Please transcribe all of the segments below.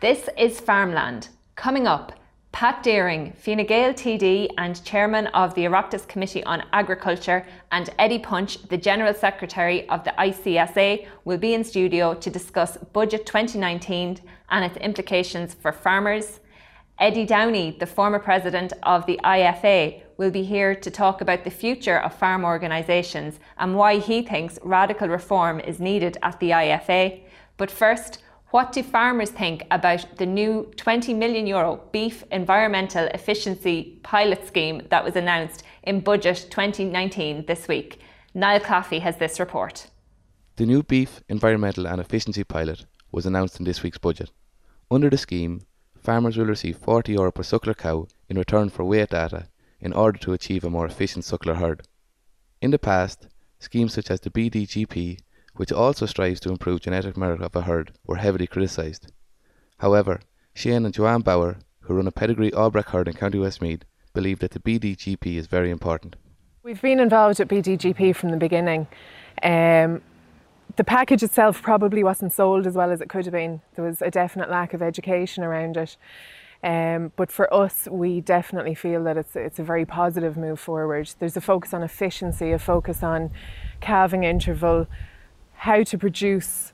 This is Farmland. Coming up, Pat Deering, Fine Gael TD and Chairman of the Oireachtas Committee on Agriculture, and Eddie Punch, the General Secretary of the ICSA, will be in studio to discuss Budget 2019 and its implications for farmers. Eddie Downey, the former president of the IFA, will be here to talk about the future of farm organisations and why he thinks radical reform is needed at the IFA. But first, what do farmers think about the new 20 million euro beef environmental efficiency pilot scheme that was announced in Budget 2019 this week? Niall Claffey has this report. The new beef environmental and efficiency pilot was announced in this week's budget. Under the scheme, farmers will receive 40 euro per suckler cow in return for weight data in order to achieve a more efficient suckler herd. In the past, schemes such as the BDGP which also strives to improve genetic merit of a herd, were heavily criticised. However, Shane and Joanne Bauer, who run a pedigree Aubrac herd in County Westmeath, believe that the BDGP is very important. We've been involved at BDGP from the beginning. Um, the package itself probably wasn't sold as well as it could have been. There was a definite lack of education around it. Um, but for us, we definitely feel that it's, it's a very positive move forward. There's a focus on efficiency, a focus on calving interval, how to produce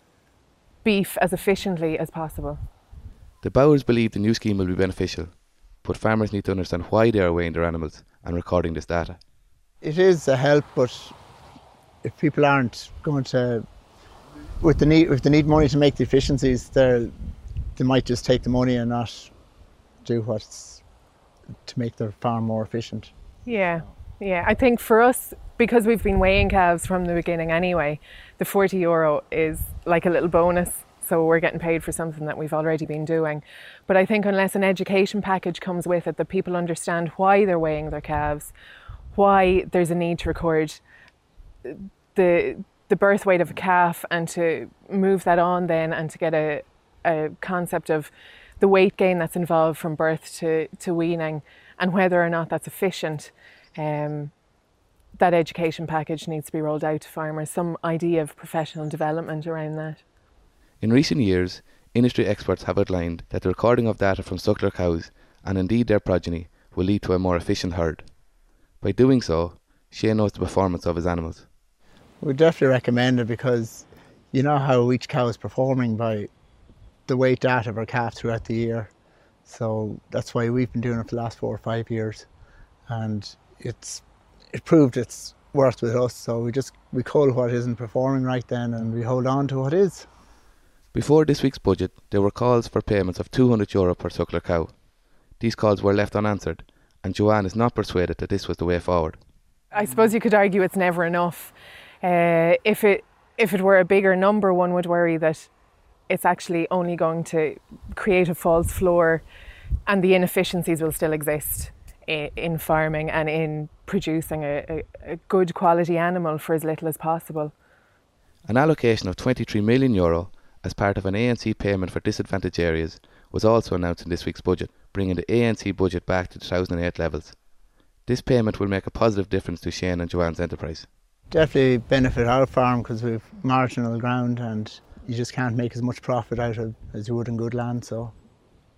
beef as efficiently as possible. The Bauers believe the new scheme will be beneficial, but farmers need to understand why they are weighing their animals and recording this data. It is a help, but if people aren't going to, with the need, if they need money to make the efficiencies, they they might just take the money and not do what's to make their farm more efficient. Yeah, yeah. I think for us, because we've been weighing calves from the beginning anyway, the 40 euro is like a little bonus. So we're getting paid for something that we've already been doing. But I think unless an education package comes with it, that people understand why they're weighing their calves, why there's a need to record the the birth weight of a calf and to move that on then and to get a, a concept of the weight gain that's involved from birth to, to weaning and whether or not that's efficient. Um, that education package needs to be rolled out to farmers, some idea of professional development around that. In recent years, industry experts have outlined that the recording of data from suckler cows, and indeed their progeny, will lead to a more efficient herd. By doing so, Shane knows the performance of his animals. We definitely recommend it because you know how each cow is performing by the weight data of her calf throughout the year. So that's why we've been doing it for the last four or five years. And it's it proved its worth with us. So we just we call what isn't performing right then, and we hold on to what is. Before this week's budget, there were calls for payments of 200 euro per suckler cow. These calls were left unanswered, and Joanne is not persuaded that this was the way forward. I suppose you could argue it's never enough. Uh, if it if it were a bigger number, one would worry that it's actually only going to create a false floor, and the inefficiencies will still exist in farming and in producing a, a, a, good quality animal for as little as possible. An allocation of 23 million euro as part of an ANC payment for disadvantaged areas was also announced in this week's budget, bringing the ANC budget back to 2008 levels. This payment will make a positive difference to Shane and Joanne's enterprise. Definitely benefit our farm because we've marginal ground and you just can't make as much profit out of as you would in good land, so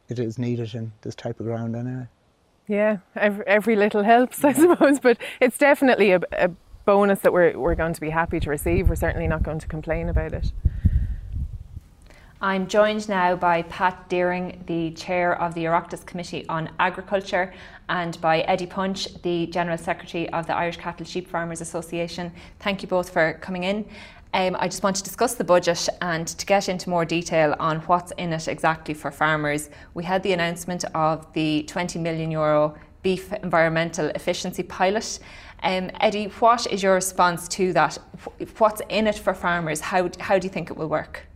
it is needed in this type of ground anyway. Yeah, every, every little helps, I suppose, but it's definitely a, a bonus that we're, we're going to be happy to receive. We're certainly not going to complain about it. I'm joined now by Pat Deering, the chair of the Oireachtas Committee on Agriculture, and by Eddie Punch, the General Secretary of the Irish Cattle Sheep Farmers Association. Thank you both for coming in. Um, I just want to discuss the budget and to get into more detail on what's in it exactly for farmers. We had the announcement of the 20 million euro beef environmental efficiency pilot. Um, Eddie, what is your response to that? What's in it for farmers? How, how do you think it will work?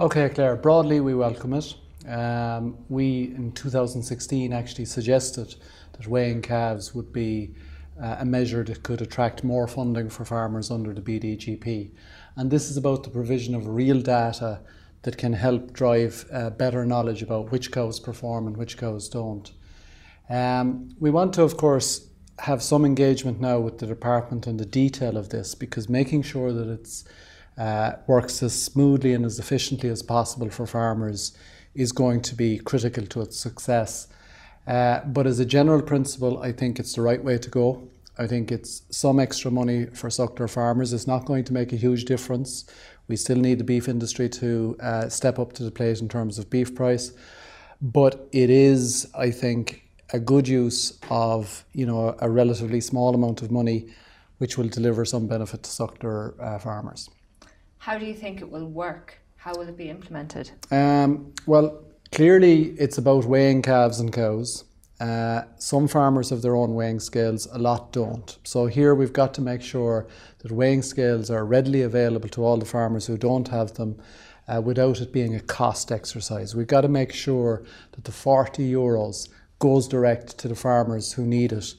Okay, Claire, broadly we welcome it. Um, we in 2016 actually suggested that weighing calves would be uh, a measure that could attract more funding for farmers under the BDGP. And this is about the provision of real data that can help drive uh, better knowledge about which cows perform and which cows don't. Um, we want to, of course, have some engagement now with the department on the detail of this because making sure that it uh, works as smoothly and as efficiently as possible for farmers is going to be critical to its success. Uh, but as a general principle, I think it's the right way to go. I think it's some extra money for suckler farmers. It's not going to make a huge difference. We still need the beef industry to uh, step up to the plate in terms of beef price. But it is, I think, a good use of you know a relatively small amount of money, which will deliver some benefit to suckler uh, farmers. How do you think it will work? How will it be implemented? Um, well, clearly it's about weighing calves and cows. Uh, some farmers have their own weighing scales, a lot don't. So here we've got to make sure that weighing scales are readily available to all the farmers who don't have them uh, without it being a cost exercise. We've got to make sure that the 40 euros goes direct to the farmers who need it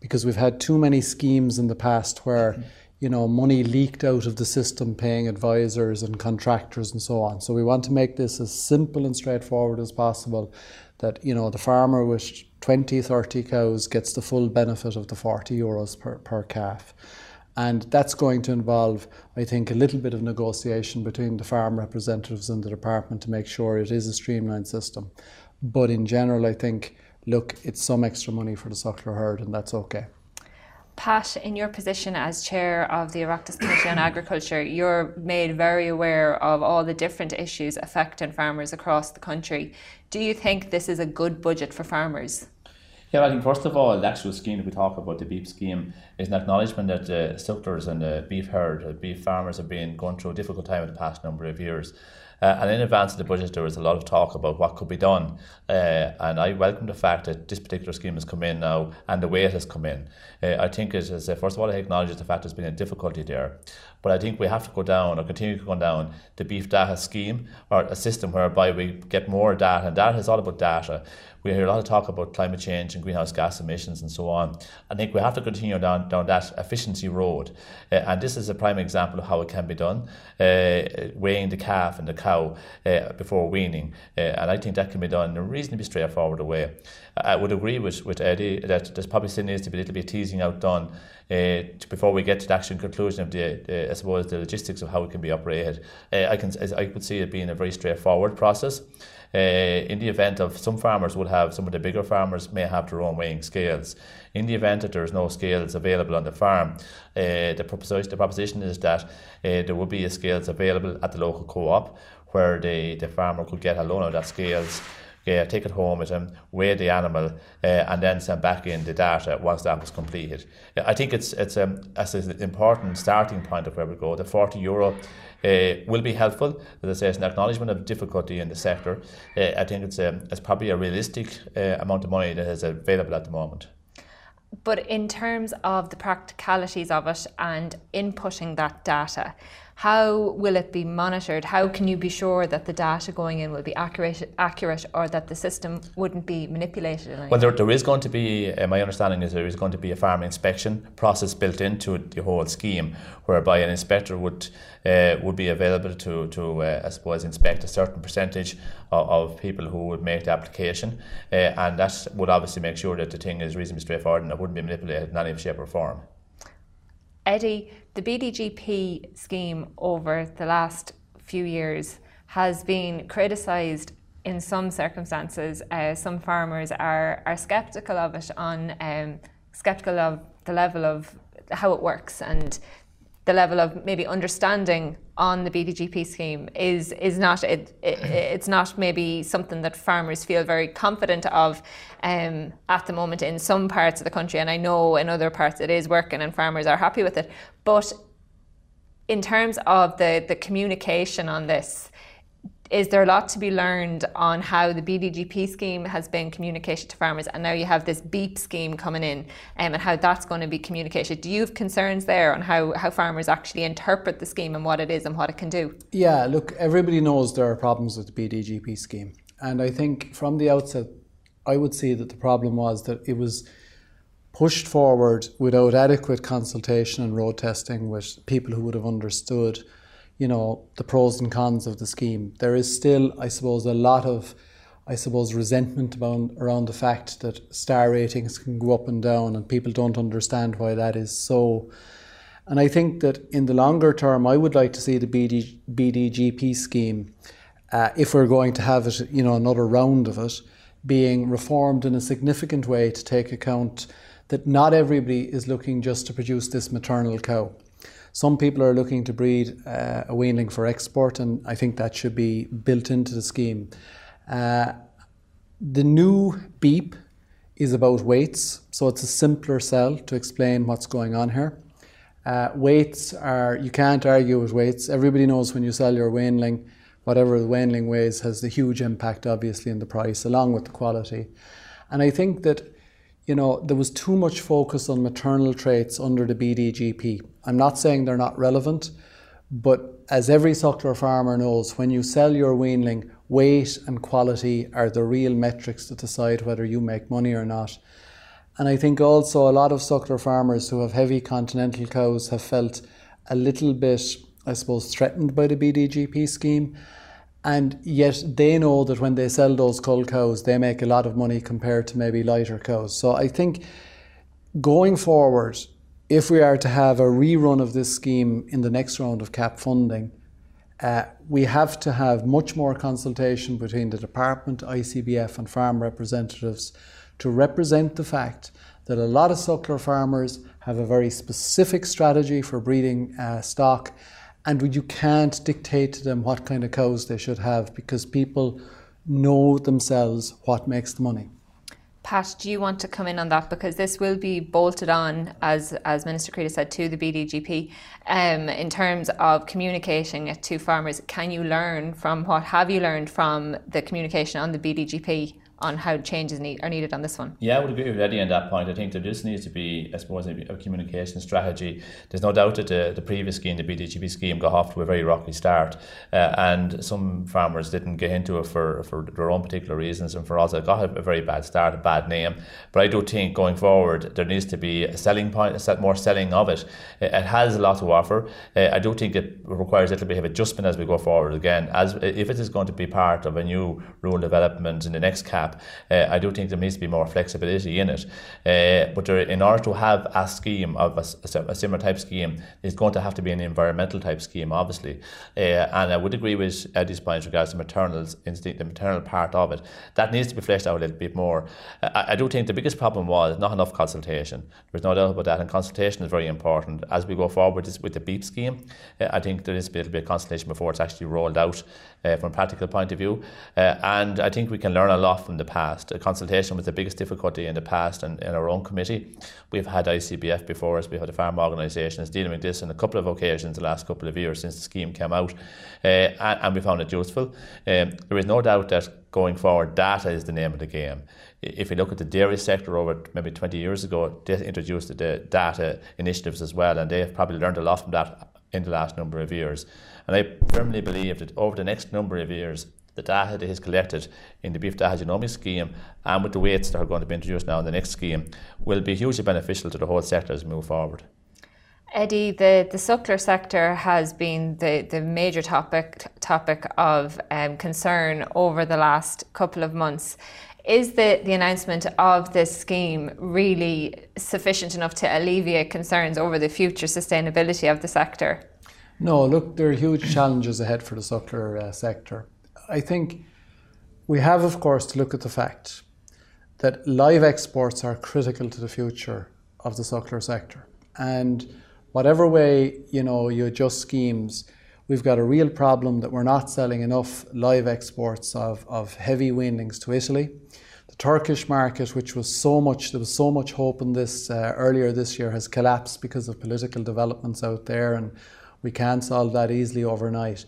because we've had too many schemes in the past where you know money leaked out of the system paying advisors and contractors and so on so we want to make this as simple and straightforward as possible that you know the farmer with 20 30 cows gets the full benefit of the 40 euros per, per calf. And that's going to involve i think a little bit of negotiation between the farm representatives and the department to make sure it is a streamlined system. But in general i think look it's some extra money for the suckler herd and that's okay Pat, in your position as chair of the Oireachtas Committee on Agriculture, you're made very aware of all the different issues affecting farmers across the country. Do you think this is a good budget for farmers? Yeah, I think first of all, the actual scheme that we talk about, the beef scheme, is an acknowledgement that the uh, sucklers and the beef herd, the beef farmers have been going through a difficult time in the past number of years. Uh, and in advance of the budget, there was a lot of talk about what could be done. Uh, and I welcome the fact that this particular scheme has come in now and the way it has come in. Uh, I think it is, uh, first of all, I acknowledge the fact there's been a difficulty there. But I think we have to go down or continue to go down the beef data scheme or a system whereby we get more data. And data is all about data. We hear a lot of talk about climate change and greenhouse gas emissions and so on. I think we have to continue down, down that efficiency road. Uh, and this is a prime example of how it can be done, uh, weighing the calf and the cow uh, before weaning. Uh, and I think that can be done in a reasonably straightforward way. I would agree with, with Eddie that there's probably still needs to be a little bit of teasing out done uh, before we get to the actual conclusion of the, I suppose, the logistics of how it can be operated. Uh, I can, I could see it being a very straightforward process. Uh, in the event of some farmers would have, some of the bigger farmers may have their own weighing scales. In the event that there's no scales available on the farm, uh, the, proposition, the proposition is that uh, there will be scales available at the local co-op where the, the farmer could get a loan of that scales yeah, take it home with him, weigh the animal, uh, and then send back in the data once that was completed. I think it's it's, um, it's an important starting point of where we go. The 40 euro uh, will be helpful. As I say, it's an acknowledgement of difficulty in the sector. Uh, I think it's, um, it's probably a realistic uh, amount of money that is available at the moment. But in terms of the practicalities of it and inputting that data, how will it be monitored? How can you be sure that the data going in will be accurate, accurate or that the system wouldn't be manipulated? well, there, there is going to be, uh, my understanding is there is going to be a farm inspection process built into the whole scheme, whereby an inspector would uh, would be available to, to uh, I suppose, inspect a certain percentage of, of people who would make the application, uh, and that would obviously make sure that the thing is reasonably straightforward and it wouldn't be manipulated in any shape or form. Eddie, the BDGP scheme over the last few years has been criticised in some circumstances. Uh, some farmers are, are sceptical of it, on um, sceptical of the level of how it works and the level of maybe understanding on the BDGP scheme is is not it, it, it's not maybe something that farmers feel very confident of um, at the moment in some parts of the country, and I know in other parts it is working and farmers are happy with it. But in terms of the the communication on this, is there a lot to be learned on how the BDGP scheme has been communicated to farmers, and now you have this BEEP scheme coming in, um, and how that's going to be communicated? Do you have concerns there on how, how farmers actually interpret the scheme and what it is and what it can do? Yeah, look, everybody knows there are problems with the BDGP scheme, and I think from the outset, I would say that the problem was that it was pushed forward without adequate consultation and road testing with people who would have understood you know, the pros and cons of the scheme. There is still, I suppose, a lot of, I suppose, resentment about, around the fact that star ratings can go up and down and people don't understand why that is so. And I think that in the longer term, I would like to see the BD, BDGP scheme uh, if we're going to have it, you know, another round of it, being reformed in a significant way to take account that not everybody is looking just to produce this maternal cow. Some people are looking to breed uh, a weanling for export, and I think that should be built into the scheme. Uh, the new BEEP is about weights, so it's a simpler sell to explain what's going on here. Uh, weights are, you can't argue with weights. Everybody knows when you sell your weanling, whatever the weanling weighs has the huge impact, obviously, in the price, along with the quality. And I think that, you know, there was too much focus on maternal traits under the BDGP. I'm not saying they're not relevant, but as every suckler farmer knows, when you sell your weanling, weight and quality are the real metrics to decide whether you make money or not. And I think also a lot of suckler farmers who have heavy continental cows have felt a little bit, I suppose, threatened by the BDGP scheme. And yet they know that when they sell those cull cows, they make a lot of money compared to maybe lighter cows. So I think going forward, if we are to have a rerun of this scheme in the next round of CAP funding, uh, we have to have much more consultation between the department, ICBF, and farm representatives to represent the fact that a lot of suckler farmers have a very specific strategy for breeding uh, stock, and you can't dictate to them what kind of cows they should have because people know themselves what makes the money. Pat, do you want to come in on that because this will be bolted on, as as Minister Creedy said, to the BDGP um, in terms of communicating it to farmers. Can you learn from what have you learned from the communication on the BDGP on how changes need, are needed on this one. Yeah, I would agree with Eddie on that point. I think there just needs to be, I suppose, a, communication strategy. There's no doubt that the, the previous scheme, the BDGP scheme, got off to a very rocky start, uh, and some farmers didn't get into it for, for their own particular reasons, and for us, it got a, a very bad start, a bad name. But I do think going forward, there needs to be a selling point, a set more selling of it. It, it has a lot to offer. Uh, I do think it requires a little bit of adjustment as we go forward. Again, as if it is going to be part of a new rural development in the next CAP uh, I do think there needs to be more flexibility in it. Uh, but there, in order to have a scheme of a, a, similar type scheme, it's going to have to be an environmental type scheme, obviously. Uh, and I would agree with Eddie's point in regards to maternals, the maternal part of it. That needs to be fleshed out a little bit more. I, I do think the biggest problem was not enough consultation. There's no doubt about that, and consultation is very important. As we go forward with the BEEP scheme, uh, I think there needs to be a little bit of consultation before it's actually rolled out uh, from a practical point of view. Uh, and I think we can learn a lot from the past. A consultation was the biggest difficulty in the past and in our own committee. We've had ICBF before us, we've had the farm organisations dealing with this on a couple of occasions the last couple of years since the scheme came out, uh, and, and, we found it useful. Um, there is no doubt that going forward, data is the name of the game. If you look at the dairy sector over maybe 20 years ago, they introduced the data initiatives as well, and they've probably learned a lot from that in the last number of years. And I firmly believe that over the next number of years, the data that is collected in the beef data genomics scheme and with the weights that are going to be introduced now in the next scheme will be hugely beneficial to the whole sector as we move forward. Eddie, the, the suckler sector has been the, the major topic topic of um, concern over the last couple of months. Is the, the announcement of this scheme really sufficient enough to alleviate concerns over the future sustainability of the sector? No, look, there are huge challenges ahead for the suckler uh, sector. I think we have, of course, to look at the fact that live exports are critical to the future of the suckler sector. And whatever way you know you adjust schemes, we've got a real problem that we're not selling enough live exports of, of heavy weanlings to Italy. The Turkish market, which was so much, there was so much hope in this uh, earlier this year, has collapsed because of political developments out there, and we can't solve that easily overnight.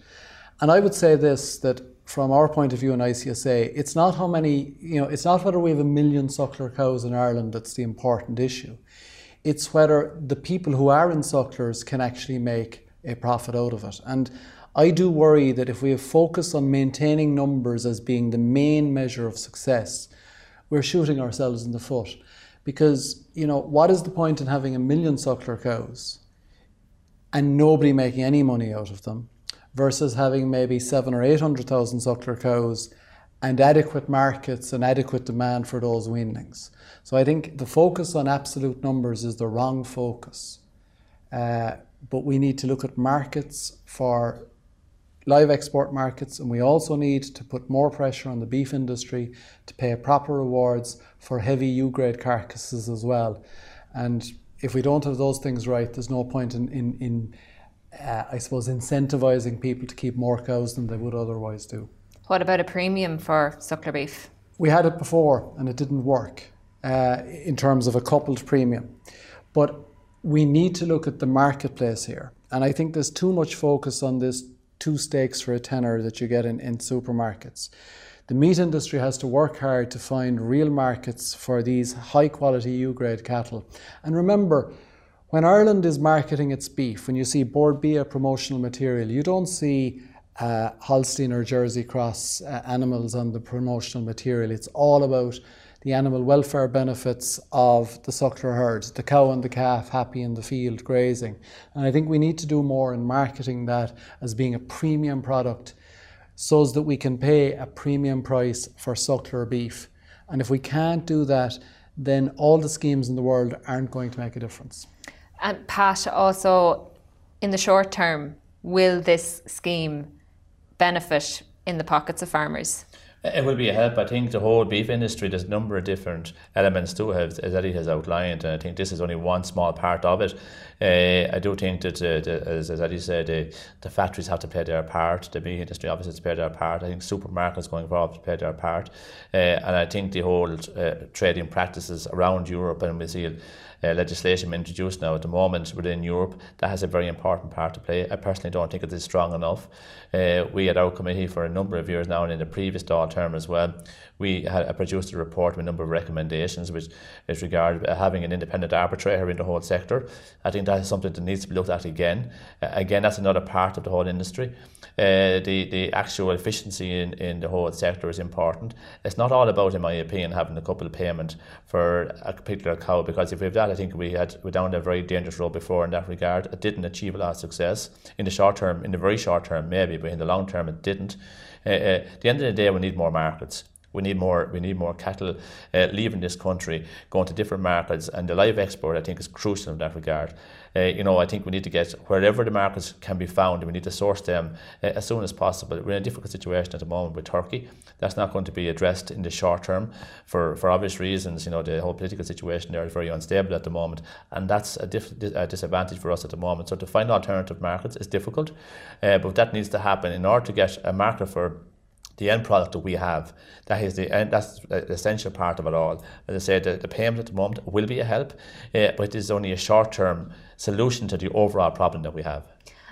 And I would say this that from our point of view in ICSA, it's not how many, you know, it's not whether we have a million suckler cows in Ireland that's the important issue. It's whether the people who are in sucklers can actually make a profit out of it. And I do worry that if we have focused on maintaining numbers as being the main measure of success, we're shooting ourselves in the foot. Because, you know, what is the point in having a million suckler cows and nobody making any money out of them? Versus having maybe seven or eight hundred thousand suckler cows and adequate markets and adequate demand for those weanlings. So I think the focus on absolute numbers is the wrong focus. Uh, but we need to look at markets for live export markets, and we also need to put more pressure on the beef industry to pay proper rewards for heavy U grade carcasses as well. And if we don't have those things right, there's no point in, in, in uh, I suppose, incentivizing people to keep more cows than they would otherwise do. What about a premium for suckler beef? We had it before and it didn't work uh, in terms of a coupled premium. But we need to look at the marketplace here. And I think there's too much focus on this two steaks for a tenner that you get in, in supermarkets. The meat industry has to work hard to find real markets for these high quality U grade cattle. And remember, when Ireland is marketing its beef, when you see Bord Bia promotional material, you don't see uh, Holstein or Jersey cross uh, animals on the promotional material. It's all about the animal welfare benefits of the suckler herd, the cow and the calf happy in the field grazing. And I think we need to do more in marketing that as being a premium product so that we can pay a premium price for suckler beef. And if we can't do that, then all the schemes in the world aren't going to make a difference. And Pat, also in the short term, will this scheme benefit in the pockets of farmers? It will be a help. I think the whole beef industry, there's a number of different elements to it, as Eddie has outlined, and I think this is only one small part of it. Uh, I do think that, uh, the, as, as Eddie said, uh, the factories have to play their part, the meat industry obviously has to play their part. I think supermarkets going forward to play their part. Uh, and I think the whole trading practices around Europe, and we see uh, legislation introduced now at the moment within Europe that has a very important part to play. I personally don't think it is strong enough. Uh, we at our committee for a number of years now, and in the previous term as well, we had produced a report with a number of recommendations which is regarding uh, having an independent arbitrator in the whole sector. I think that is something that needs to be looked at again. Uh, again, that's another part of the whole industry. Uh, the, the actual efficiency in, in the whole sector is important. It's not all about, in my opinion, having a couple of payment for a particular cow, because if we have that, I think we had we down a very dangerous road before in that regard. It didn't achieve a lot of success in the short term, in the very short term, maybe, but in the long term, it didn't. Uh, uh, at the end of the day, we need more markets. We need more. We need more cattle uh, leaving this country, going to different markets, and the live export I think is crucial in that regard. Uh, you know, I think we need to get wherever the markets can be found, we need to source them uh, as soon as possible. We're in a difficult situation at the moment with Turkey. That's not going to be addressed in the short term for, for obvious reasons. You know, the whole political situation there is very unstable at the moment, and that's a, diff- a disadvantage for us at the moment. So to find alternative markets is difficult, uh, but that needs to happen in order to get a market for the end product that we have. That is the that's the essential part of it all. As I said, the, the payment at the moment will be a help, uh, but it is only a short term solution to the overall problem that we have.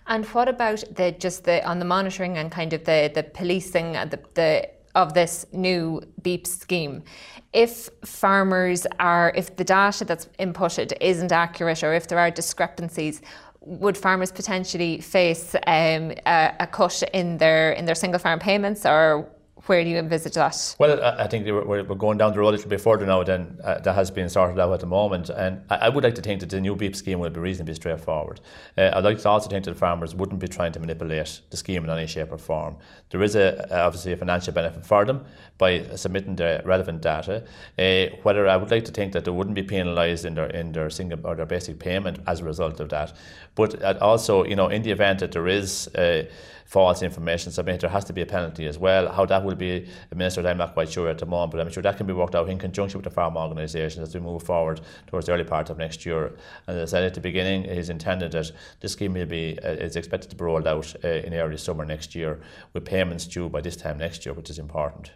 And what about the just the on the monitoring and kind of the the policing and the, the of this new BEEP scheme. If farmers are, if the data that's inputted isn't accurate or if there are discrepancies, would farmers potentially face um, a, a, cut in their in their single farm payments, or where do you envisage that? Well, I think we're, going down the road a little bit further now than uh, that has been sorted out at the moment. And I, would like to think that the new BEEP scheme will be reasonably straightforward. Uh, I'd like to also think that the farmers wouldn't be trying to manipulate the scheme in any shape or form. There is a, obviously a financial benefit for them by submitting the relevant data. Uh, whether I would like to think that they wouldn't be penalised in their in their single or their basic payment as a result of that. But also, you know, in the event that there is uh, false information submitted, there has to be a penalty as well. How that will be administered, I'm not quite sure at the moment, but I'm sure that can be worked out in conjunction with the farm organisations as we move forward towards the early part of next year. And as I said at the beginning, it is intended that this scheme will be uh, is expected to be rolled out uh, in early summer next year, with payments due by this time next year, which is important.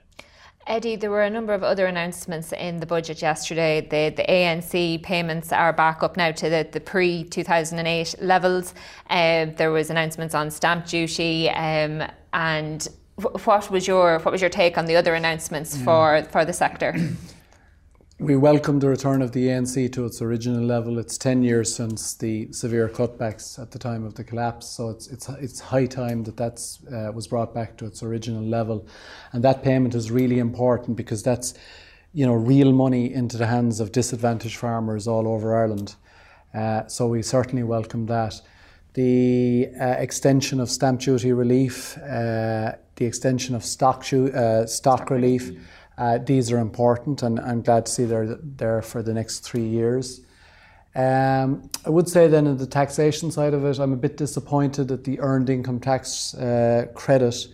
Eddie, there were a number of other announcements in the budget yesterday. The, the ANC payments are back up now to the, the pre 2008 levels. Uh, there was announcements on stamp duty um, and what was your what was your take on the other announcements yeah. for for the sector? we welcome the return of the ANC to its original level. It's 10 years since the severe cutbacks at the time of the collapse, so it's, it's, it's high time that that uh, was brought back to its original level. And that payment is really important because that's you know, real money into the hands of disadvantaged farmers all over Ireland. Uh, so we certainly welcome that. The uh, extension of stamp duty relief, uh, the extension of stock, uh, stock, stock relief. relief uh, these are important, and I'm glad to see they're there for the next three years. Um, I would say then, in the taxation side of it, I'm a bit disappointed that the earned income tax uh, credit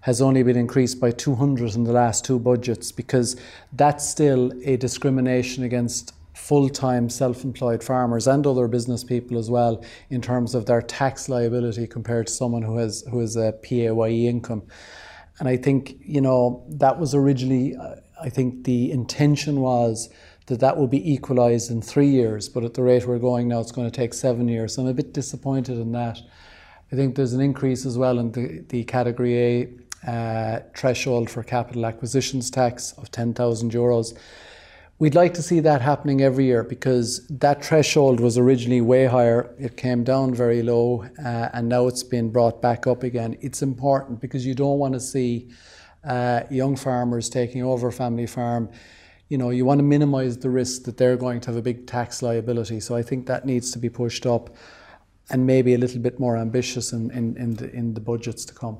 has only been increased by 200 in the last two budgets because that's still a discrimination against full-time self-employed farmers and other business people as well in terms of their tax liability compared to someone who has who has a PAYE income. And I think you know that was originally I think the intention was that that will be equalised in three years, but at the rate we're going now, it's going to take seven years. So I'm a bit disappointed in that. I think there's an increase as well in the, the category A uh, threshold for capital acquisitions tax of 10,000 euros. We'd like to see that happening every year because that threshold was originally way higher. It came down very low uh, and now it's been brought back up again. It's important because you don't want to see uh, young farmers taking over a family farm you know, you want to minimize the risk that they're going to have a big tax liability. So I think that needs to be pushed up and maybe a little bit more ambitious in, in, in, the, in the budgets to come.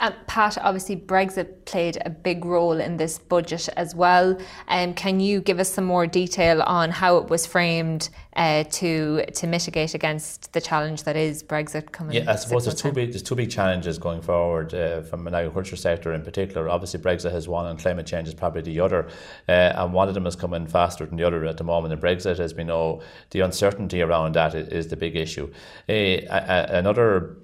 Um, Pat, obviously Brexit played a big role in this budget as well. Um, can you give us some more detail on how it was framed uh, to to mitigate against the challenge that is Brexit coming? Yeah, I suppose there's two big there's two big challenges going forward uh, from an agriculture sector in particular. Obviously, Brexit has one, and climate change is probably the other, uh, and one of them is coming faster than the other at the moment. And Brexit, as we know, the uncertainty around that is the big issue. Uh, another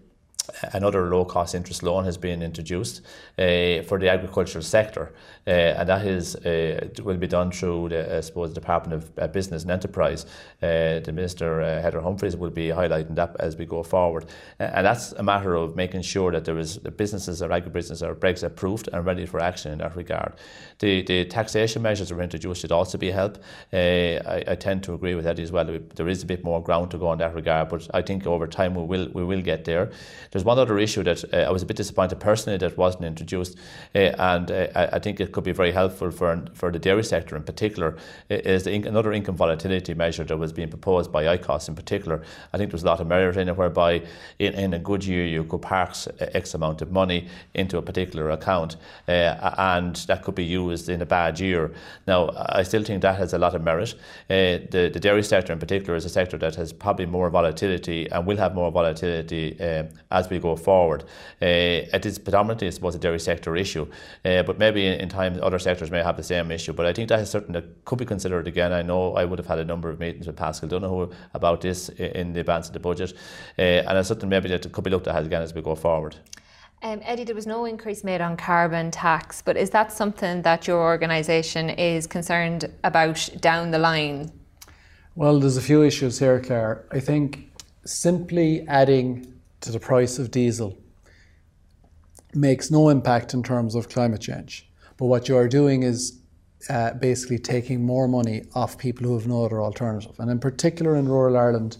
another low cost interest loan has been introduced uh, for the agricultural sector, uh, and that is uh, will be done through the I suppose Department of uh, Business and Enterprise. Uh, the Minister uh, Heather Humphreys will be highlighting that as we go forward, and that's a matter of making sure that there is the businesses or agribusinesses are Brexit approved and ready for action in that regard. The the taxation measures that were introduced should also be help. I, I, tend to agree with Eddie as well. There is a bit more ground to go in that regard, but I think over time we will we will get there. There's one other issue that uh, I was a bit disappointed personally that wasn't introduced, uh, and uh, I, think it could be very helpful for for the dairy sector in particular. Is in- another income volatility measure that was being proposed by ICOS in particular. I think there's a lot of merit in it, whereby in, in a good year you could park X amount of money into a particular account, and that could be used in a bad year. Now, I still think that has a lot of merit. Uh, the, the dairy sector in particular is a sector that has probably more volatility and will have more volatility uh, as we go forward. Uh, it is predominantly, I suppose, a dairy sector issue, uh, but maybe in, in, time other sectors may have the same issue. But I think that is something that could be considered again. I know I would have had a number of meetings with Paschal Donohoe about this in the advance of the budget, uh, and it's something maybe that could be looked at again as we go forward. Um, Eddie, there was no increase made on carbon tax, but is that something that your organisation is concerned about down the line? Well, there's a few issues here, Claire. I think simply adding to the price of diesel makes no impact in terms of climate change. But what you are doing is uh, basically taking more money off people who have no other alternative. And in particular in rural Ireland,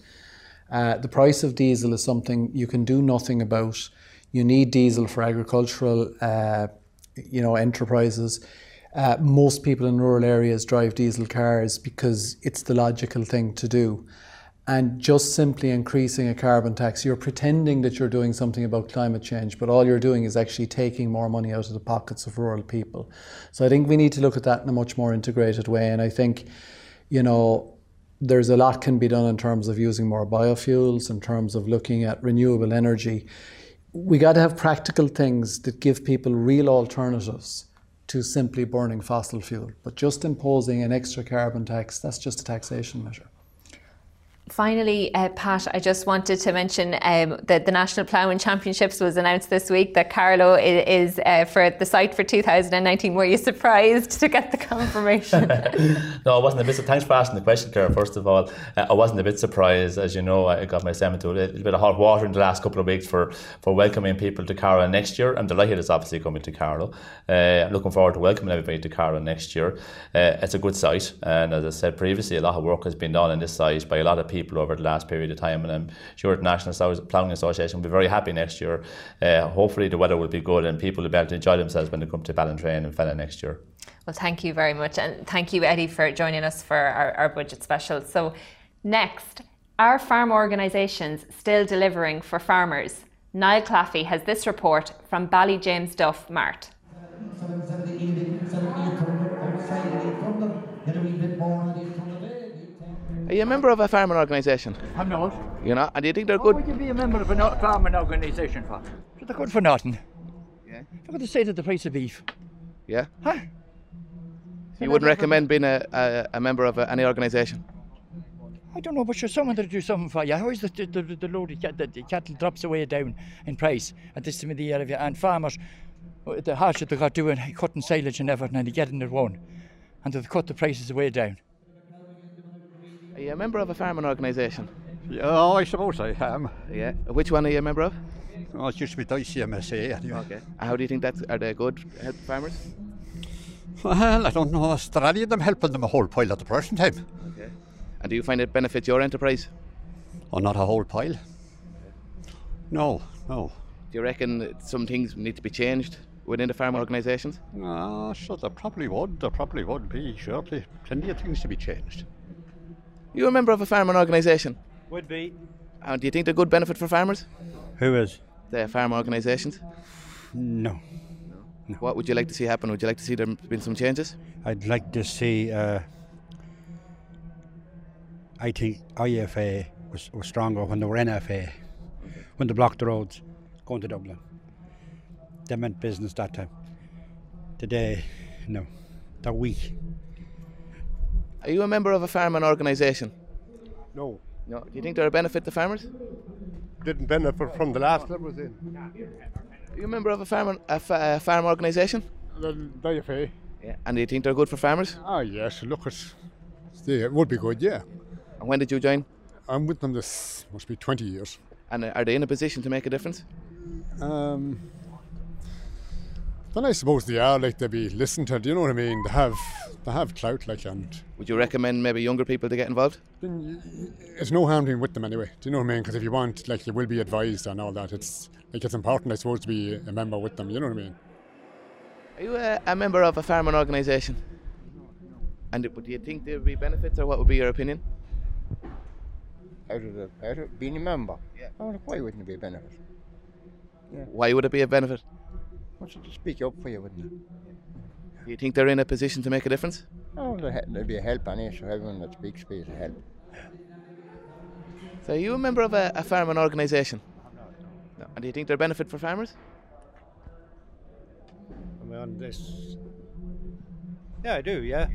uh, the price of diesel is something you can do nothing about. You need diesel for agricultural, uh, you know, enterprises. Uh, most people in rural areas drive diesel cars because it's the logical thing to do and just simply increasing a carbon tax, you're pretending that you're doing something about climate change, but all you're doing is actually taking more money out of the pockets of rural people. So I think we need to look at that in a much more integrated way. And I think, you know, there's a lot can be done in terms of using more biofuels, in terms of looking at renewable energy. We got to have practical things that give people real alternatives to simply burning fossil fuel. But just imposing an extra carbon tax, that's just a taxation measure. Finally, uh, Pat, I just wanted to mention um, that the National Ploughing Championships was announced this week. That Carlow is, uh, for the site for 2019. Were you surprised to get the confirmation? no, I wasn't a bit. Thanks for asking the question, Claire. First of all, uh, I wasn't a bit surprised. As you know, I got myself into a little bit of hot water in the last couple of weeks for, for welcoming people to Carlow next year. I'm delighted it's obviously coming to Carlow. Uh, I'm looking forward to welcoming everybody to Carlow next year. Uh, it's a good site, and as I said previously, a lot of work has been done on this site by a lot of people people over the last period of time. And I'm sure the National Ploughing Association will be very happy next year. Uh, hopefully, the weather will be good and people will be able to enjoy themselves when they come to Ballintrane and Fenagh next year. Well, thank you very much. And thank you, Eddie, for joining us for our, our budget special. So, next, are farm organisations still delivering for farmers? Niall Claffey has this report from Bally James Ballyjamesduff Mart. Are you a member of a farming organisation? I'm not. You know, and do you think they're What good? would you be a member of a farming organisation for? So they're good for nothing. Yeah. Look at the state of the price of beef. Yeah. Huh? You wouldn't recommend being a, a, a member of a, any organisation? I don't know, but sure, someone that'll do something for you. How is the, the, the, the load of the, the cattle drops away down in price at this time of the year? And farmers, uh, the that they got doing, cutting silage and everything, and they getting it one. And they've cut the prices way down. Are you a member of a farming organisation? Yeah, I suppose I am. Yeah. Which one are you a member of? Oh, it used to be the ICMSA anyway. Okay. How do you think that are they good help farmers? Well, I don't know. Is there any of them helping them a whole pile at the present time? Okay. And do you find it benefits your enterprise? Or not a whole pile? No, no. Do you reckon some things need to be changed within the farm organisations? Ah, sure, there probably would. There probably would be, surely. Plenty of things to be changed. You a member of a farming organisation? Would be. And do you think they're good benefit for farmers? Who is? The farm organisations? No. no. What would you like to see happen? Would you like to see there been some changes? I'd like to see. Uh, I think IFA was, was stronger when they were NFA, when they blocked the roads going to Dublin. They meant business that time. Today, no, they're weak. Are you a member of a farming organisation? No, No. Do you think they're a benefit to farmers? didn't benefit from the last that was in. Are you a member of a farm a, fa- a farm organisation? The IFA. Yeah. And do you think they're good for farmers? Ah, yes, look, it's, it would be good, yeah. And when did you join? I'm with them this must be 20 years. And are they in a position to make a difference? Um, then I suppose they are like they be listened to. Do you know what I mean? They have they have clout, like, and Would you recommend maybe younger people to get involved? then it's no harm being with them anyway. Do you know what I mean? Because if you want, like, you will be advised and all that. It's like it's important, I suppose, to be a member with them. You know what I mean? Are you a, a member of a farming organisation? And do you think there would be benefits, or what would be your opinion? Out of the out of being a member. Yeah. Oh, why wouldn't it be a benefit? Why would it be a benefit? What's it to speak up for you, wouldn't it? Do you think they're in a position to make a difference? Oh, there'd be a help anyway, so everyone that speaks be a help. So are you a member of a, a farming organisation? No. And do you think they're a benefit for farmers? Am I on this? Yeah, I do. Yeah,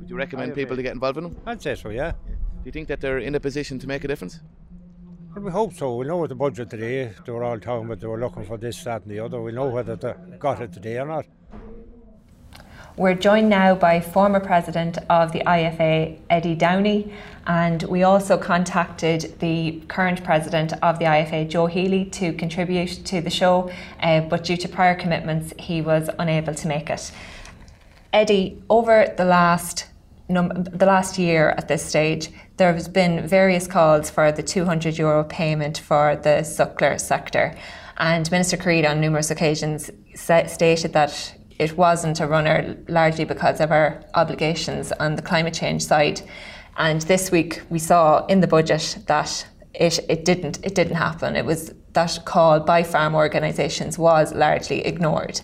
Would you recommend people to get involved in them? I'd say so. Yeah. Do you think that they're in a position to make a difference? Well, we hope so. We know with the budget today, they were all talking about they were looking for this, that, and the other. We know whether they got it today or not. We're joined now by former president of the IFA, Eddie Downey, and we also contacted the current president of the IFA, Joe Healy, to contribute to the show, uh, but due to prior commitments, he was unable to make it. Eddie, over the last num- the last year at this stage, there has been various calls for the 200 euro payment for the suckler sector, and Minister Creed on numerous occasions stated that it wasn't a runner largely because of our obligations on the climate change side. And this week we saw in the budget that it, it didn't it didn't happen. It was that call by farm organisations was largely ignored.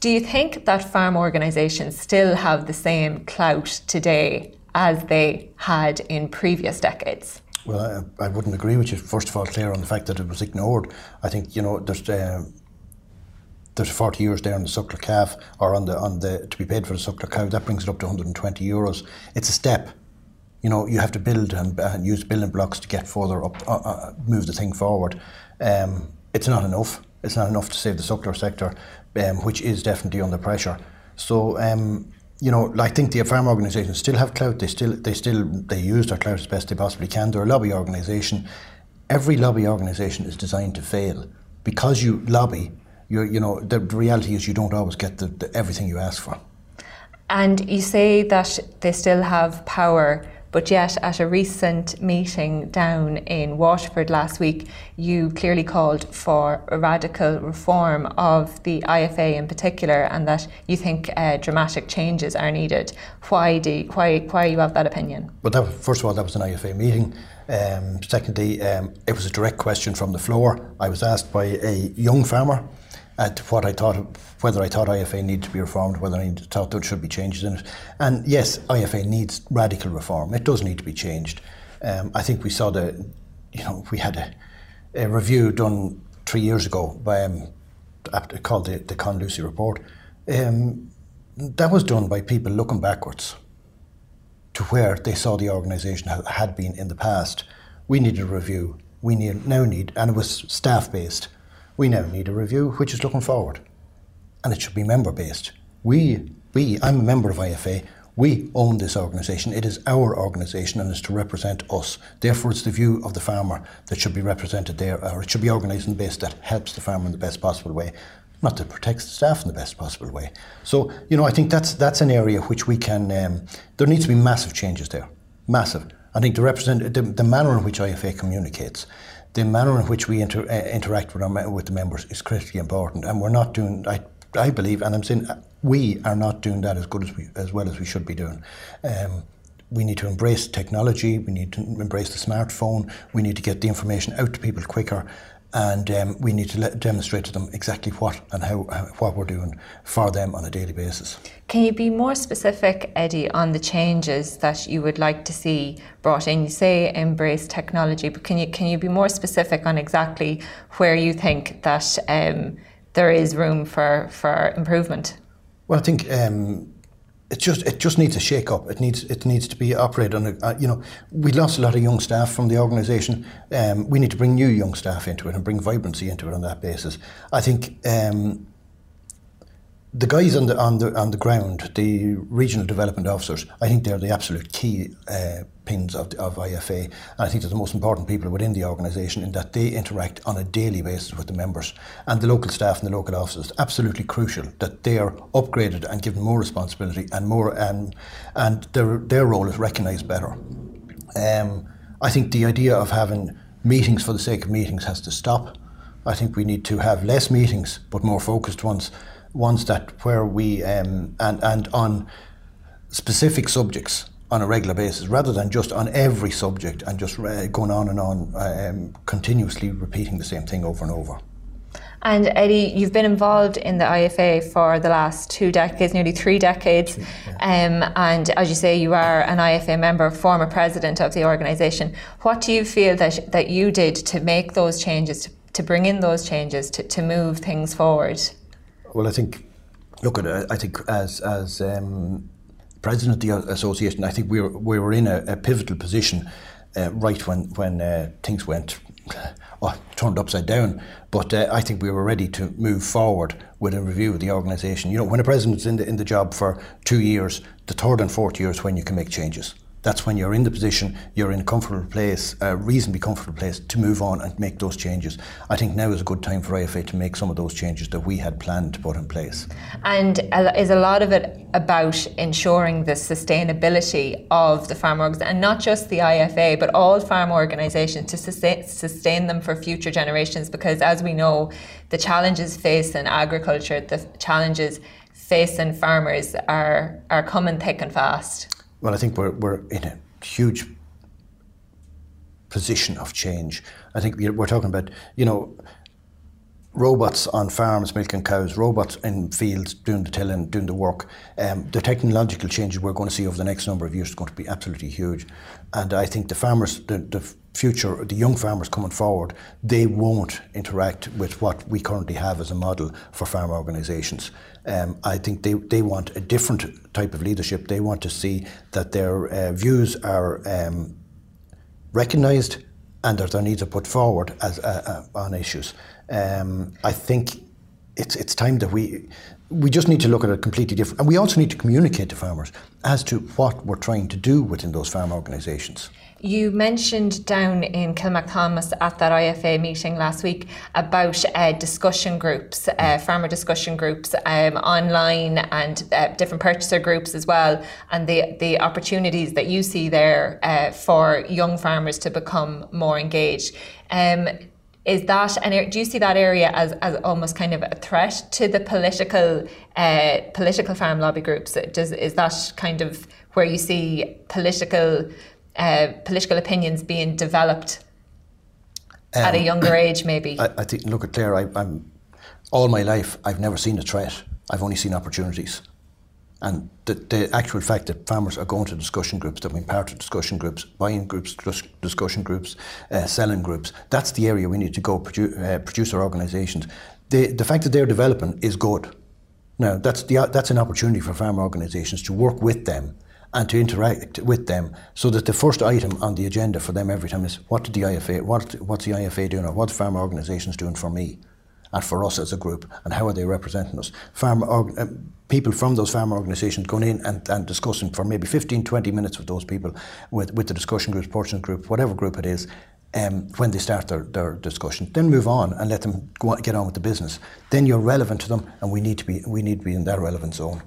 Do you think that farm organisations still have the same clout today as they had in previous decades? Well, I, I wouldn't agree with you. First of all, Claire on the fact that it was ignored. I think you know there's uh, there's 40 euros there on the suckler calf or on the on the to be paid for the suckler cow. That brings it up to 120 euros. It's a step. You know, you have to build and, and use building blocks to get further up, uh, uh, move the thing forward. Um, it's not enough. It's not enough to save the suckler sector, um, which is definitely under pressure. So, um, you know, I think the farm organisations still have clout. They still, they still, they use their clout as best they possibly can. They're a lobby organisation. Every lobby organisation is designed to fail because you lobby. You're, you know, the, the reality is you don't always get the, the, everything you ask for. And you say that they still have power, but yet at a recent meeting down in Waterford last week, you clearly called for a radical reform of the IFA in particular, and that you think uh, dramatic changes are needed. Why do you, why why you have that opinion? Well, that, first of all, that was an IFA meeting. Um, secondly, um, it was a direct question from the floor. I was asked by a young farmer at what I thought, whether I thought IFA needed to be reformed, whether I thought there should be changes in it. And yes, IFA needs radical reform. It does need to be changed. Um, I think we saw the, you know, we had a, a review done three years ago by um, called the, the Con Lucey report. Um, that was done by people looking backwards to where they saw the organisation had been in the past. We need a review. We need, now need, and it was staff based. We now need a review which is looking forward, and it should be member based. We, we, I'm a member of IFA. We own this organisation. It is our organisation and is to represent us. Therefore, it's the view of the farmer that should be represented there, or it should be organised in the base that helps the farmer in the best possible way, not that protects the staff in the best possible way. So, you know, I think that's that's an area which we can. Um, there needs to be massive changes there, massive. I think the represent the, the manner in which IFA communicates, the manner in which we inter, uh, interact with our with the members is critically important, and we're not doing. I I believe, and I'm saying we are not doing that as good as we as well as we should be doing. Um, we need to embrace technology. We need to embrace the smartphone. We need to get the information out to people quicker, and um, we need to let, demonstrate to them exactly what and how, how, what we're doing for them on a daily basis. Can you be more specific, Eddie, on the changes that you would like to see brought in? You say embrace technology, but can you can you be more specific on exactly where you think that um, there is room for for improvement? Well, I think um, it just it just needs a shake up. It needs it needs to be operated on. A, uh, you know, we lost a lot of young staff from the organisation. Um, we need to bring new young staff into it and bring vibrancy into it on that basis. I think um, the guys on the on the on the ground, the regional development officers, I think they're the absolute key uh, pins of, of IFA. And I think they're the most important people within the organisation in that they interact on a daily basis with the members and the local staff and the local officers. Absolutely crucial that they are upgraded and given more responsibility and more and and their their role is recognised better. Um, I think the idea of having meetings for the sake of meetings has to stop. I think we need to have less meetings but more focused ones, ones that where we um, and and on specific subjects on a regular basis rather than just on every subject and just uh, going on and on, um, continuously repeating the same thing over and over. And Eddie, you've been involved in the IFA for the last two decades, nearly three decades. Um, and as you say, you are an IFA member, former president of the organisation. What do you feel that, that you did to make those changes, to, to bring in those changes, to, to move things forward? Well, I think, look, at I think as, as um, president of the association, I think we were, we were in a, a pivotal position uh, right when, when uh, things went oh, turned upside down. But uh, I think we were ready to move forward with a review of the organisation. You know, when a president's in the, in the job for two years, the third and fourth year is when you can make changes that's when you're in the position, you're in a comfortable place, a reasonably comfortable place to move on and make those changes. I think now is a good time for IFA to make some of those changes that we had planned to put in place. And is a lot of it about ensuring the sustainability of the farm orgs, and not just the IFA, but all farm organisations to sustain, sustain them for future generations? Because as we know, the challenges faced in agriculture, the challenges facing farmers are, are coming thick and fast well, I think we're, we're in a huge position of change. I think we're talking about, you know, robots on farms milking cows, robots in fields doing the tilling, doing the work. Um, the technological changes we're going to see over the next number of years is going to be absolutely huge. And I think the farmers, the, the future, the young farmers coming forward, they won't interact with what we currently have as a model for farm organisations. Um, I think they, they want a different type of leadership. They want to see that their uh, views are um, recognised and that their needs are put forward as uh, uh, on issues. Um, I think it's it's time that we we just need to look at it completely different, and we also need to communicate to farmers as to what we're trying to do within those farm organisations. You mentioned down in Kilmacthomas at that IFA meeting last week about uh, discussion groups, uh, farmer discussion groups um, online and uh, different purchaser groups as well, and the, the opportunities that you see there uh, for young farmers to become more engaged. Um, is that and do you see that area as, as almost kind of a threat to the political uh, political farm lobby groups? Does is that kind of where you see political uh, political opinions being developed um, at a um, younger age, maybe? I, I, think, look at Claire, I, am all my life, I've never seen a threat. I've only seen opportunities. And the, the actual fact that farmers are going to discussion groups, they're being part of discussion groups, buying groups, discussion groups, uh, selling groups, that's the area we need to go, produ- uh, producer organisations. The, the fact that they're developing is good. Now, that's, the, that's an opportunity for farmer organisations to work with them and to interact with them so that the first item on the agenda for them every time is what did the IFA, what, what's the IFA doing or what's farmer organisations doing for me? And for us as a group, and how are they representing us? Farm uh, people from those farm organisations going in and, and discussing for maybe 15, 20 minutes with those people, with, with the discussion groups, portion group, whatever group it is, um, when they start their, their discussion. Then move on and let them on, get on with the business. Then you're relevant to them, and we need to be we need to be in that relevant zone.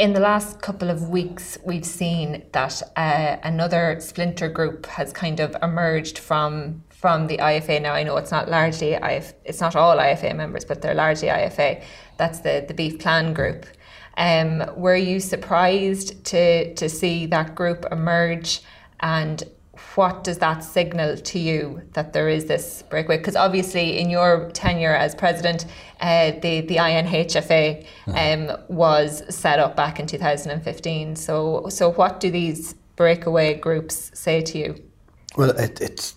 In the last couple of weeks, we've seen that uh, another splinter group has kind of emerged from from the IFA. Now I know it's not largely IF, it's not all IFA members, but they're largely IFA. That's the the Beef Plan group. Um, were you surprised to to see that group emerge, and what does that signal to you that there is this breakaway? Because obviously, in your tenure as president, uh, the the INHFA mm-hmm. um, was set up back in 2015. So so what do these breakaway groups say to you? Well, it, it's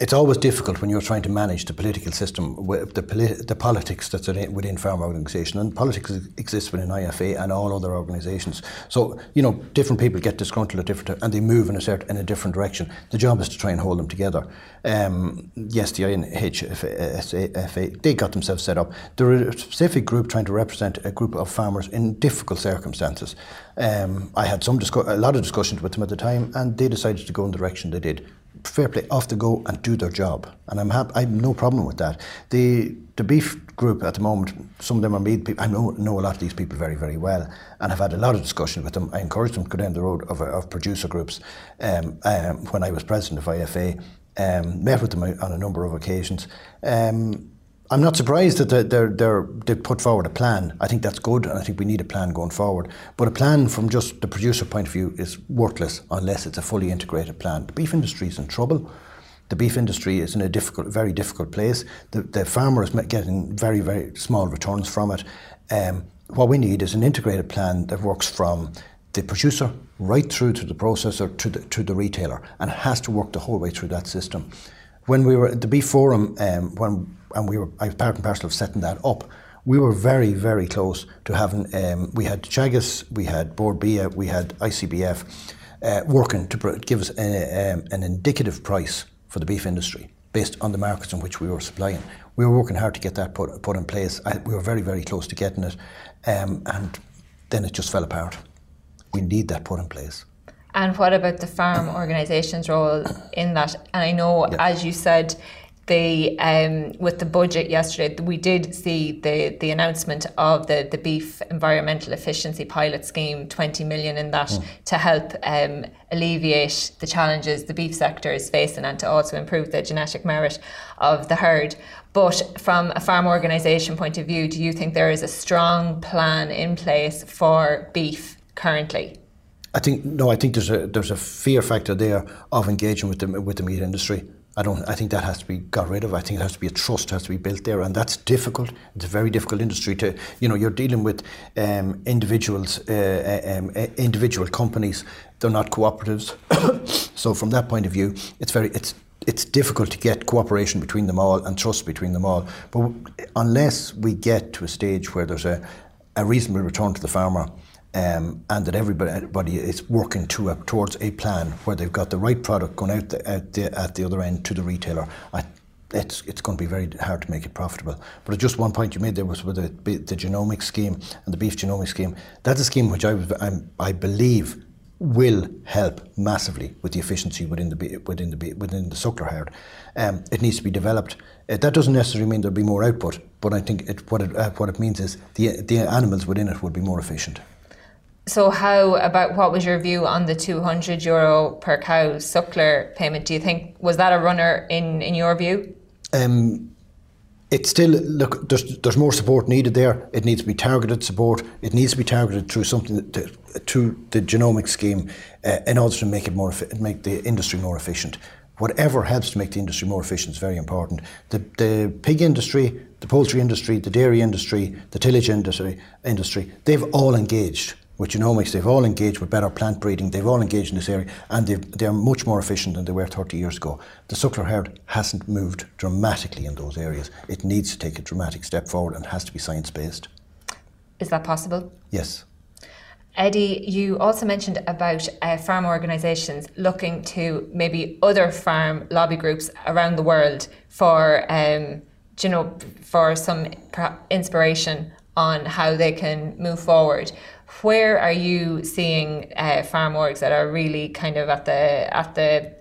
it's always difficult when you're trying to manage the political system, the, politi- the politics that's within farm organisation, and politics exists within IFA and all other organisations. So you know, different people get disgruntled at different, and they move in a certain in a different direction. The job is to try and hold them together. Um, yes, the INHFA they got themselves set up. They're a specific group trying to represent a group of farmers in difficult circumstances. Um, I had some discu- a lot of discussions with them at the time, and they decided to go in the direction they did fair play off the go and do their job. And I'm happy, I have no problem with that. The the beef group at the moment, some of them are meat people. I know, know a lot of these people very, very well and I've had a lot of discussion with them. I encouraged them to go down the road of, of producer groups um, um, when I was president of IFA. Um, met with them on a number of occasions. Um, I'm not surprised that they're, they're, they put forward a plan. I think that's good, and I think we need a plan going forward. But a plan from just the producer point of view is worthless unless it's a fully integrated plan. The beef industry is in trouble. The beef industry is in a difficult, very difficult place. The, the farmer is getting very, very small returns from it. Um, what we need is an integrated plan that works from the producer right through to the processor to the, to the retailer, and has to work the whole way through that system. When we were at the Beef Forum, um, when and we were I was part and parcel of setting that up. We were very, very close to having. Um, we had Teagasc, we had Bord Bia, we had ICBF uh, working to give us a, um, an indicative price for the beef industry based on the markets in which we were supplying. We were working hard to get that put, put in place. I, we were very, very close to getting it, um, and then it just fell apart. We need that put in place. And what about the farm organisation's role in that? And I know, as you said, the um, with the budget yesterday, we did see the the announcement of the the beef environmental efficiency pilot scheme, twenty million in that mm. to help um, alleviate the challenges the beef sector is facing and to also improve the genetic merit of the herd. But from a farm organisation point of view, do you think there is a strong plan in place for beef currently? I think no. I think there's a there's a fear factor there of engaging with the with the meat industry. I don't. I think that has to be got rid of. I think it has to be a trust has to be built there, and that's difficult. It's a very difficult industry to. You know, you're dealing with um, individuals, uh, uh um, uh, individual companies. They're not cooperatives. so from that point of view, it's very. It's it's difficult to get cooperation between them all and trust between them all. But unless we get to a stage where there's a, a reasonable return to the farmer um, and that everybody, is working to a, towards a plan where they've got the right product going out the, at, the, at the other end to the retailer. I, it's, it's going to be very hard to make it profitable. But just one point you made there was with the, the genomic scheme and the beef genomic scheme. That's a scheme which I, I'm, I believe will help massively with the efficiency within the within the within the suckler herd. Um, it needs to be developed. Uh, that doesn't necessarily mean there'll be more output, but I think it, what it uh, what it means is the the animals within it would be more efficient. So, how about what was your view on the 200 euro per cow suckler payment? Do you think was that a runner in in your view? Um, it's still look. There's there's more support needed there. It needs to be targeted support. It needs to be targeted through something to, to the genomic scheme uh, in order to make it more make the industry more efficient. Whatever helps to make the industry more efficient is very important. The the pig industry the poultry industry, the dairy industry, the tillage industry, industry they've all engaged with genomics. They've all engaged with better plant breeding. They've all engaged in this area, and they're much more efficient than they were 30 years ago. The suckler herd hasn't moved dramatically in those areas. It needs to take a dramatic step forward and has to be science based. Is that possible? Yes. Eddie, you also mentioned about uh, farm organisations looking to maybe other farm lobby groups around the world for, um, you know, for some inspiration on how they can move forward. Where are you seeing uh, farm orgs that are really kind of at the at the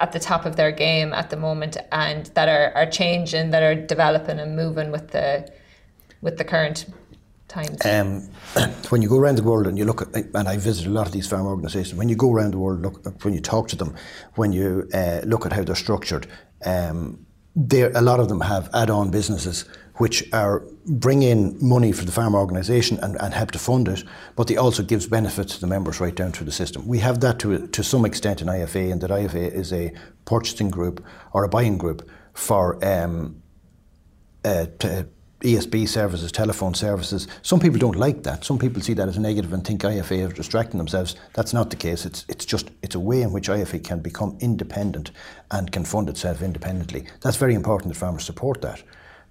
at the top of their game at the moment and that are, are changing, that are developing and moving with the with the current times? Um, when you go around the world and you look at, and I visit a lot of these farm organisations, when you go around the world, look, when you talk to them, when you uh, look at how they're structured, um, a lot of them have add-on businesses which are bring in money for the farm organisation and, and, help to fund it, but they also gives benefits to the members right down through the system. We have that to to some extent in IFA, and that IFA is a purchasing group or a buying group for um, uh, ESB services, telephone services. Some people don't like that. Some people see that as a negative and think IFA are distracting themselves. That's not the case. It's it's just it's a way in which IFA can become independent and can fund itself independently. That's very important that farmers support that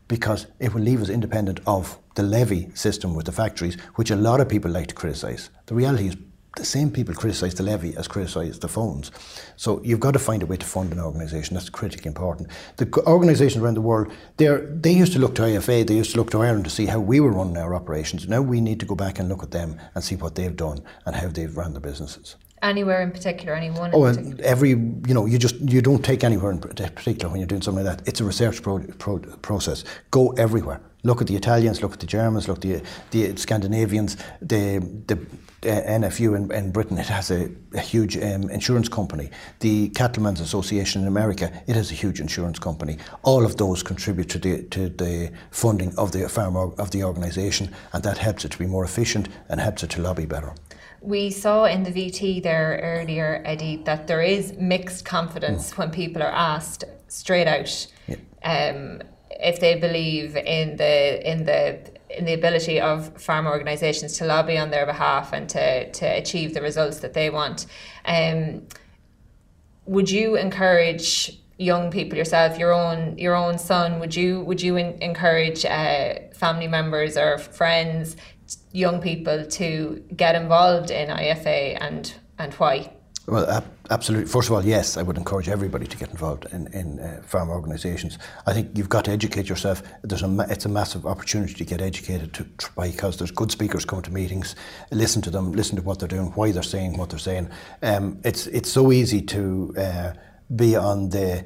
because it will leave us independent of the levy system with the factories, which a lot of people like to criticise. The reality is the same people criticise the levy as criticise the phones. So you've got to find a way to fund an organisation. That's critically important. The organisations around the world, they used to look to IFA, they used to look to Ireland to see how we were running our operations. Now we need to go back and look at them and see what they've done and how they've run their businesses. Anywhere in particular, anyone? Oh, and every you know, you just you don't take anywhere in particular when you're doing something like that. It's a research pro, pro, process. Go everywhere. Look at the Italians, look at the Germans, look at the the Scandinavians, the the uh, NFU in, in, Britain, it has a, a huge um, insurance company. The Cattlemen's Association in America, it has a huge insurance company. All of those contribute to the to the funding of the farm of the organisation, and that helps it to be more efficient and helps it to lobby better. We saw in the VT there earlier, Eddie, that there is mixed confidence mm. when people are asked straight out yeah. um, if they believe in the in the in the ability of farm organisations to lobby on their behalf and to, to achieve the results that they want. Um, would you encourage young people yourself, your own your own son? Would you would you in, encourage uh, family members or friends, young people to get involved in IFA and and why? Well, absolutely. First of all, yes, I would encourage everybody to get involved in, in uh, farm organisations. I think you've got to educate yourself. There's a it's a massive opportunity to get educated to, because there's good speakers coming to meetings. Listen to them, listen to what they're doing, why they're saying what they're saying. Um, it's it's so easy to uh, be on the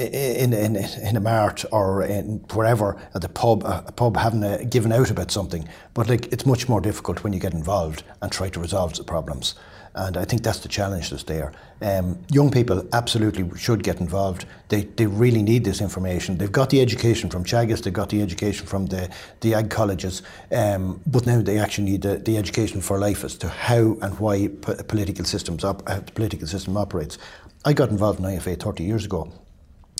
in, in, in a mart or in wherever at the pub, a pub having a, given out about something. But like it's much more difficult when you get involved and try to resolve the problems. And I think that's the challenge that's there. Um, young people absolutely should get involved. They, they really need this information. They've got the education from Teagasc, they've got the education from the, the ag colleges, um, but now they actually need the, the education for life as to how and why political systems op- the political system operates. I got involved in IFA 30 years ago.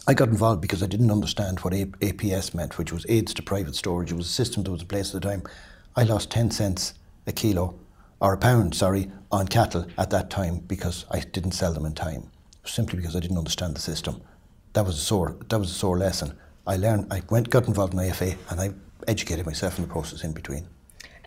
I got involved because I didn't understand what APS meant, which was aids to private storage. It was a system that was in place at the time. I lost 10 cents a kilo or a pound, sorry, on cattle at that time because I didn't sell them in time, simply because I didn't understand the system. That was a sore, that was a sore lesson. I learned, I went, got involved in IFA and I educated myself in the process in between.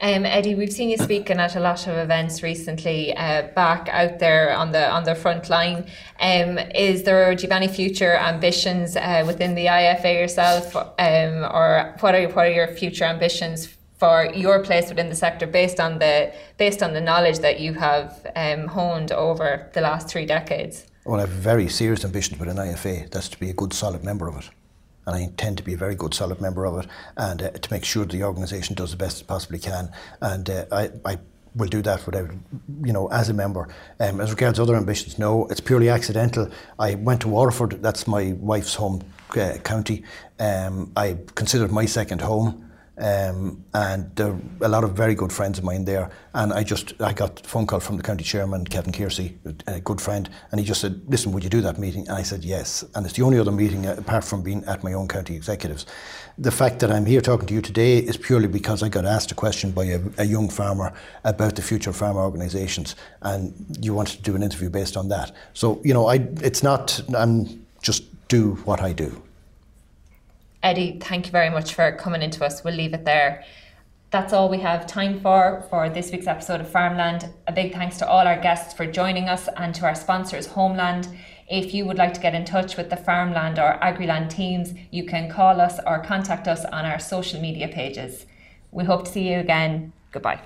Um, Eddie, we've seen you speaking at a lot of events recently, uh, back out there on the on the front line. Um, is there do you have any future ambitions uh, within the IFA yourself, um, or what are what are your future ambitions for your place within the sector based on the based on the knowledge that you have um, honed over the last three decades? Well, I have very serious ambitions within IFA. That's to be a good, solid member of it. And I intend to be a very good, solid member of it and uh, to make sure the organisation does the best it possibly can. And uh, I, I will do that without, you know, as a member. Um, as regards other ambitions, no, it's purely accidental. I went to Waterford, that's my wife's home uh, county. Um, I considered my second home Um, and there are a lot of very good friends of mine there. And I just I got a phone call from the county chairman, Kevin Kearsey, a good friend, and he just said, "Listen, would you do that meeting?" And I said, "Yes." And it's the only other meeting apart from being at my own county executives. The fact that I'm here talking to you today is purely because I got asked a question by a, a young farmer about the future of farmer organisations, and you wanted to do an interview based on that. So you know, I it's not I'm just do what I do. Eddie, thank you very much for coming into us. We'll leave it there. That's all we have time for for this week's episode of Farmland. A big thanks to all our guests for joining us and to our sponsors, Homeland. If you would like to get in touch with the Farmland or Agriland teams, you can call us or contact us on our social media pages. We hope to see you again. Goodbye.